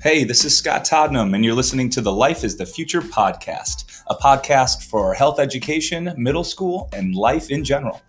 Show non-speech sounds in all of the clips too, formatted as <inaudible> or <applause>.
Hey, this is Scott Todnem, and you're listening to the Life is the Future podcast, a podcast for health education, middle school, and life in general.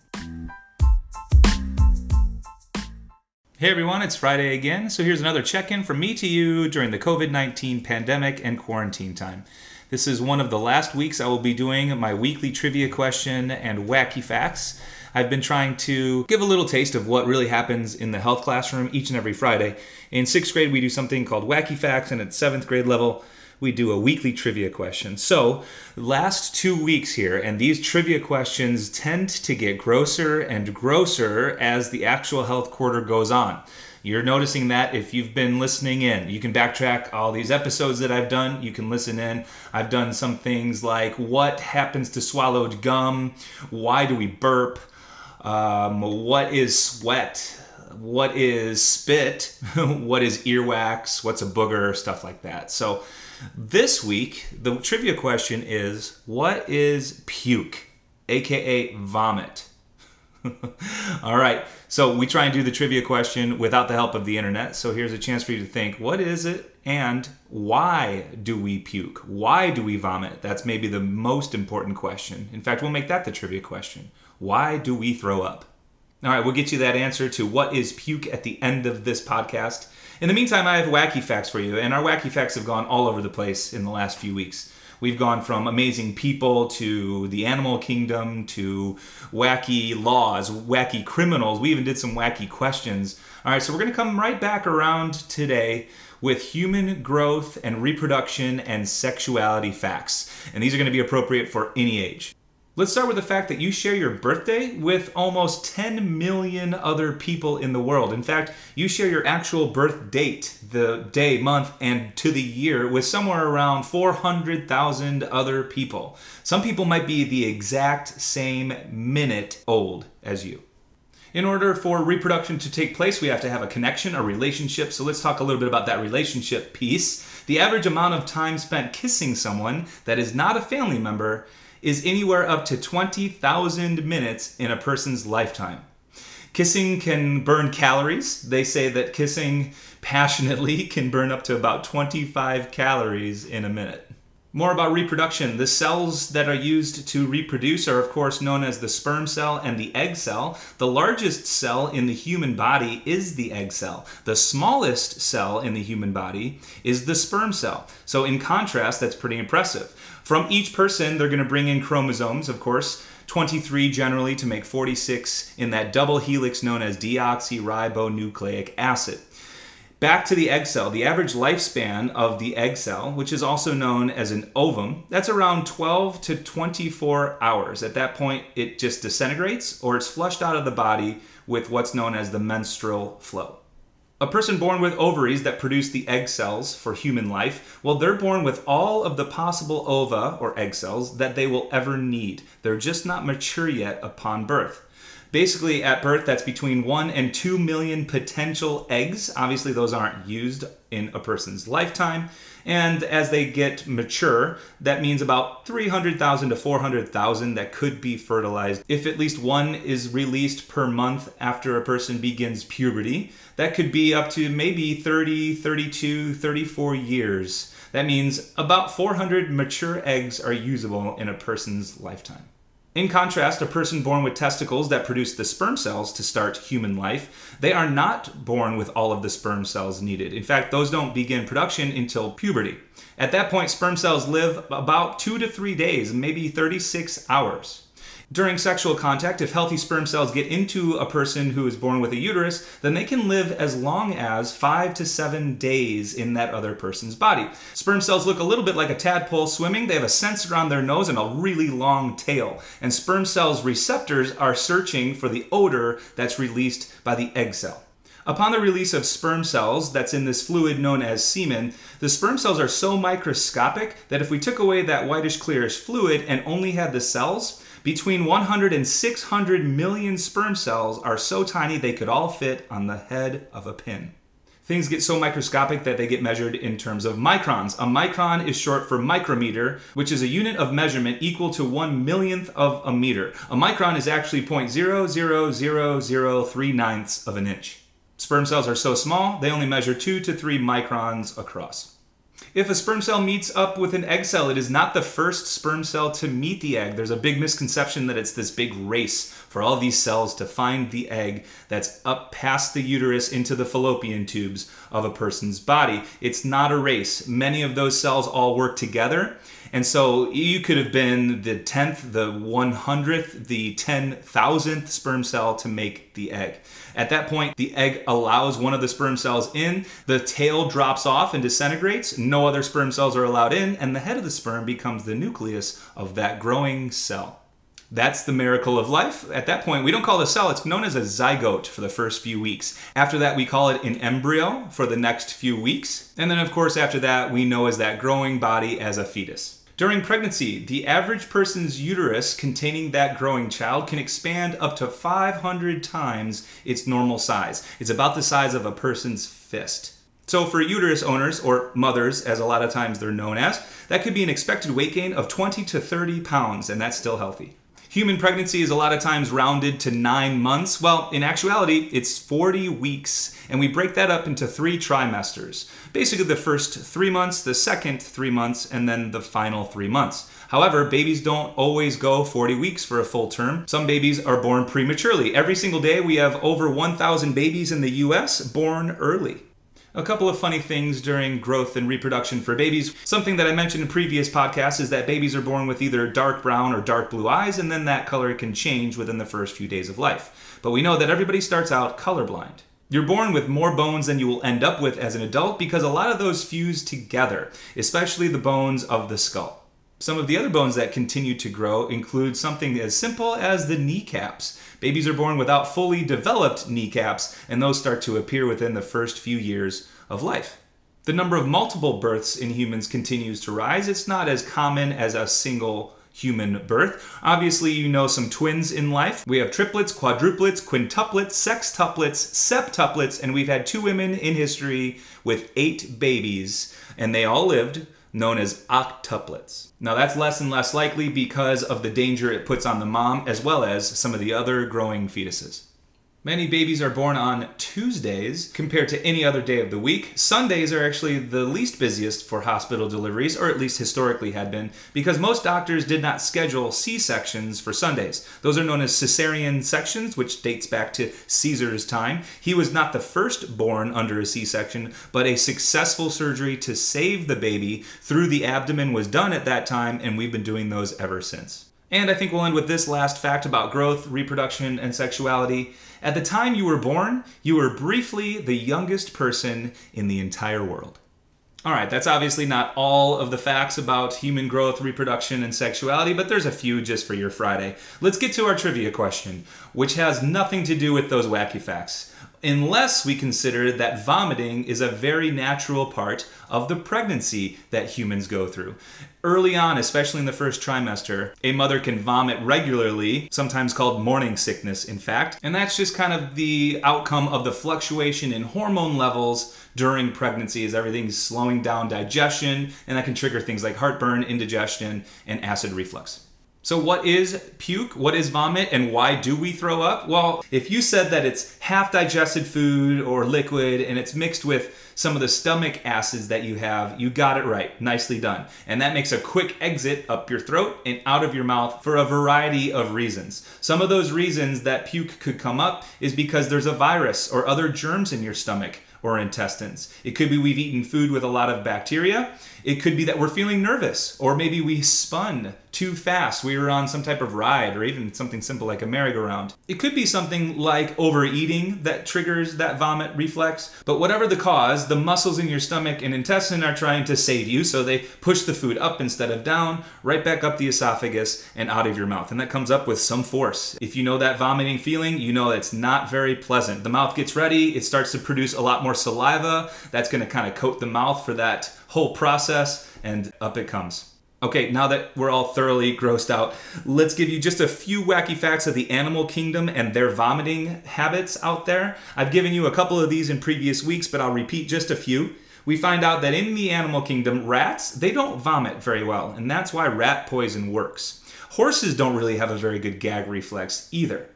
Hey everyone, it's Friday again, so here's another check in from me to you during the COVID 19 pandemic and quarantine time. This is one of the last weeks I will be doing my weekly trivia question and wacky facts. I've been trying to give a little taste of what really happens in the health classroom each and every Friday. In sixth grade, we do something called Wacky Facts, and at seventh grade level, we do a weekly trivia question. So, last two weeks here, and these trivia questions tend to get grosser and grosser as the actual health quarter goes on. You're noticing that if you've been listening in. You can backtrack all these episodes that I've done. You can listen in. I've done some things like what happens to swallowed gum? Why do we burp? Um, what is sweat? What is spit? <laughs> what is earwax? What's a booger? Stuff like that. So, this week, the trivia question is what is puke, aka vomit? <laughs> All right, so we try and do the trivia question without the help of the internet. So here's a chance for you to think what is it and why do we puke? Why do we vomit? That's maybe the most important question. In fact, we'll make that the trivia question. Why do we throw up? All right, we'll get you that answer to what is puke at the end of this podcast. In the meantime, I have wacky facts for you, and our wacky facts have gone all over the place in the last few weeks. We've gone from amazing people to the animal kingdom to wacky laws, wacky criminals. We even did some wacky questions. All right, so we're going to come right back around today with human growth and reproduction and sexuality facts. And these are going to be appropriate for any age. Let's start with the fact that you share your birthday with almost 10 million other people in the world. In fact, you share your actual birth date, the day, month, and to the year with somewhere around 400,000 other people. Some people might be the exact same minute old as you. In order for reproduction to take place, we have to have a connection, a relationship. So let's talk a little bit about that relationship piece. The average amount of time spent kissing someone that is not a family member is anywhere up to 20,000 minutes in a person's lifetime. Kissing can burn calories. They say that kissing passionately <laughs> can burn up to about 25 calories in a minute. More about reproduction. The cells that are used to reproduce are, of course, known as the sperm cell and the egg cell. The largest cell in the human body is the egg cell. The smallest cell in the human body is the sperm cell. So, in contrast, that's pretty impressive. From each person, they're going to bring in chromosomes, of course, 23 generally to make 46 in that double helix known as deoxyribonucleic acid. Back to the egg cell. The average lifespan of the egg cell, which is also known as an ovum, that's around 12 to 24 hours. At that point, it just disintegrates or it's flushed out of the body with what's known as the menstrual flow. A person born with ovaries that produce the egg cells for human life, well, they're born with all of the possible ova or egg cells that they will ever need. They're just not mature yet upon birth. Basically, at birth, that's between 1 and 2 million potential eggs. Obviously, those aren't used in a person's lifetime. And as they get mature, that means about 300,000 to 400,000 that could be fertilized. If at least one is released per month after a person begins puberty, that could be up to maybe 30, 32, 34 years. That means about 400 mature eggs are usable in a person's lifetime. In contrast, a person born with testicles that produce the sperm cells to start human life, they are not born with all of the sperm cells needed. In fact, those don't begin production until puberty. At that point, sperm cells live about two to three days, maybe 36 hours. During sexual contact, if healthy sperm cells get into a person who is born with a uterus, then they can live as long as five to seven days in that other person's body. Sperm cells look a little bit like a tadpole swimming. They have a sensor on their nose and a really long tail. And sperm cells' receptors are searching for the odor that's released by the egg cell. Upon the release of sperm cells that's in this fluid known as semen, the sperm cells are so microscopic that if we took away that whitish clearish fluid and only had the cells, between 100 and 600 million sperm cells are so tiny they could all fit on the head of a pin. Things get so microscopic that they get measured in terms of microns. A micron is short for micrometer, which is a unit of measurement equal to one millionth of a meter. A micron is actually 0.00003 ninths of an inch. Sperm cells are so small, they only measure 2 to 3 microns across. If a sperm cell meets up with an egg cell, it is not the first sperm cell to meet the egg. There's a big misconception that it's this big race for all these cells to find the egg that's up past the uterus into the fallopian tubes of a person's body. It's not a race. Many of those cells all work together. And so you could have been the 10th, the 100th, the 10,000th sperm cell to make the egg. At that point, the egg allows one of the sperm cells in, the tail drops off and disintegrates, no other sperm cells are allowed in, and the head of the sperm becomes the nucleus of that growing cell. That's the miracle of life. At that point, we don't call it a cell, it's known as a zygote for the first few weeks. After that, we call it an embryo for the next few weeks. And then, of course, after that, we know as that growing body as a fetus. During pregnancy, the average person's uterus containing that growing child can expand up to 500 times its normal size. It's about the size of a person's fist. So, for uterus owners, or mothers, as a lot of times they're known as, that could be an expected weight gain of 20 to 30 pounds, and that's still healthy. Human pregnancy is a lot of times rounded to nine months. Well, in actuality, it's 40 weeks, and we break that up into three trimesters. Basically, the first three months, the second three months, and then the final three months. However, babies don't always go 40 weeks for a full term. Some babies are born prematurely. Every single day, we have over 1,000 babies in the US born early. A couple of funny things during growth and reproduction for babies. Something that I mentioned in previous podcasts is that babies are born with either dark brown or dark blue eyes, and then that color can change within the first few days of life. But we know that everybody starts out colorblind. You're born with more bones than you will end up with as an adult because a lot of those fuse together, especially the bones of the skull. Some of the other bones that continue to grow include something as simple as the kneecaps. Babies are born without fully developed kneecaps, and those start to appear within the first few years of life. The number of multiple births in humans continues to rise. It's not as common as a single human birth. Obviously, you know some twins in life. We have triplets, quadruplets, quintuplets, sextuplets, septuplets, and we've had two women in history with eight babies, and they all lived known as octuplets. Now that's less and less likely because of the danger it puts on the mom as well as some of the other growing fetuses. Many babies are born on Tuesdays compared to any other day of the week. Sundays are actually the least busiest for hospital deliveries, or at least historically had been, because most doctors did not schedule C sections for Sundays. Those are known as cesarean sections, which dates back to Caesar's time. He was not the first born under a C section, but a successful surgery to save the baby through the abdomen was done at that time, and we've been doing those ever since. And I think we'll end with this last fact about growth, reproduction, and sexuality. At the time you were born, you were briefly the youngest person in the entire world. All right, that's obviously not all of the facts about human growth, reproduction, and sexuality, but there's a few just for your Friday. Let's get to our trivia question, which has nothing to do with those wacky facts unless we consider that vomiting is a very natural part of the pregnancy that humans go through. Early on, especially in the first trimester, a mother can vomit regularly, sometimes called morning sickness, in fact, and that's just kind of the outcome of the fluctuation in hormone levels during pregnancy as everything's slowing down digestion, and that can trigger things like heartburn, indigestion, and acid reflux. So, what is puke? What is vomit? And why do we throw up? Well, if you said that it's half digested food or liquid and it's mixed with some of the stomach acids that you have, you got it right. Nicely done. And that makes a quick exit up your throat and out of your mouth for a variety of reasons. Some of those reasons that puke could come up is because there's a virus or other germs in your stomach or intestines. It could be we've eaten food with a lot of bacteria. It could be that we're feeling nervous, or maybe we spun too fast. We were on some type of ride, or even something simple like a merry-go-round. It could be something like overeating that triggers that vomit reflex. But whatever the cause, the muscles in your stomach and intestine are trying to save you, so they push the food up instead of down, right back up the esophagus and out of your mouth. And that comes up with some force. If you know that vomiting feeling, you know it's not very pleasant. The mouth gets ready, it starts to produce a lot more saliva. That's going to kind of coat the mouth for that whole process, and up it comes. Okay, now that we're all thoroughly grossed out, let's give you just a few wacky facts of the animal kingdom and their vomiting habits out there. I've given you a couple of these in previous weeks, but I'll repeat just a few. We find out that in the animal kingdom, rats, they don't vomit very well, and that's why rat poison works. Horses don't really have a very good gag reflex either.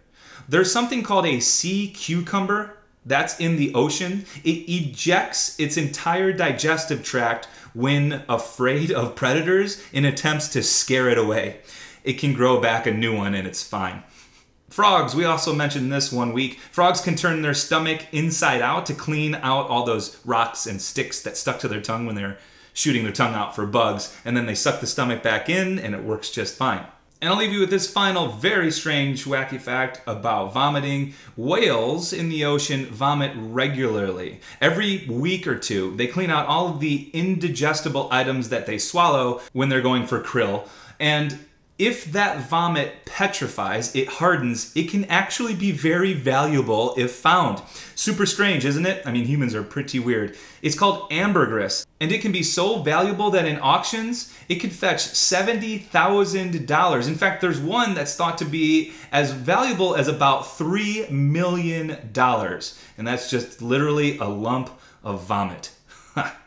There's something called a sea cucumber that's in the ocean, it ejects its entire digestive tract when afraid of predators in attempts to scare it away. It can grow back a new one and it's fine. Frogs, we also mentioned this one week. Frogs can turn their stomach inside out to clean out all those rocks and sticks that stuck to their tongue when they're shooting their tongue out for bugs, and then they suck the stomach back in and it works just fine. And I'll leave you with this final, very strange, wacky fact about vomiting. Whales in the ocean vomit regularly. Every week or two, they clean out all of the indigestible items that they swallow when they're going for krill. And if that vomit petrifies, it hardens, it can actually be very valuable if found. Super strange, isn't it? I mean, humans are pretty weird. It's called ambergris, and it can be so valuable that in auctions, it could fetch $70,000. In fact, there's one that's thought to be as valuable as about $3 million, and that's just literally a lump of vomit. <laughs>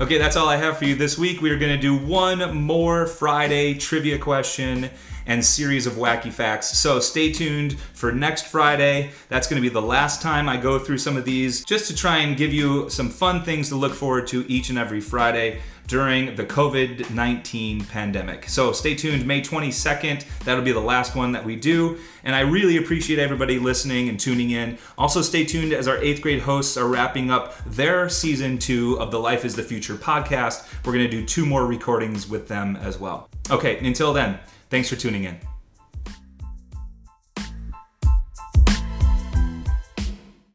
Okay, that's all I have for you this week. We are going to do one more Friday trivia question and series of wacky facts. So stay tuned for next Friday. That's going to be the last time I go through some of these just to try and give you some fun things to look forward to each and every Friday during the COVID 19 pandemic. So stay tuned, May 22nd. That'll be the last one that we do. And I really appreciate everybody listening and tuning in. Also, stay tuned as our eighth grade hosts are wrapping up their season two of the Life is the Future podcast. We're going to do two more recordings with them as well. Okay, until then, thanks for tuning in.